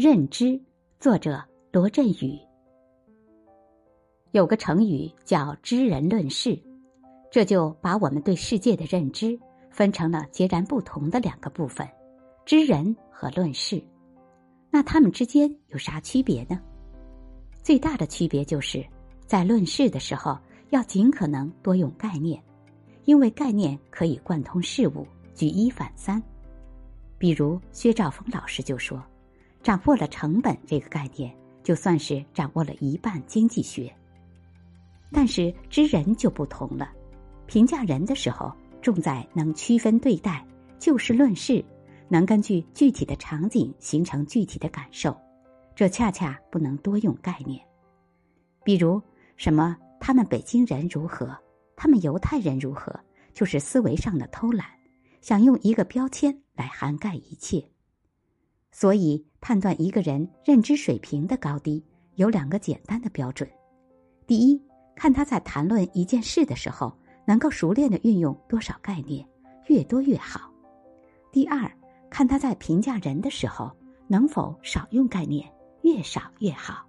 认知，作者罗振宇。有个成语叫“知人论事”，这就把我们对世界的认知分成了截然不同的两个部分：知人和论事。那他们之间有啥区别呢？最大的区别就是在论事的时候，要尽可能多用概念，因为概念可以贯通事物，举一反三。比如薛兆丰老师就说。掌握了成本这个概念，就算是掌握了一半经济学。但是知人就不同了，评价人的时候，重在能区分对待，就事论事，能根据具体的场景形成具体的感受。这恰恰不能多用概念，比如什么他们北京人如何，他们犹太人如何，就是思维上的偷懒，想用一个标签来涵盖一切。所以，判断一个人认知水平的高低有两个简单的标准：第一，看他在谈论一件事的时候能够熟练的运用多少概念，越多越好；第二，看他在评价人的时候能否少用概念，越少越好。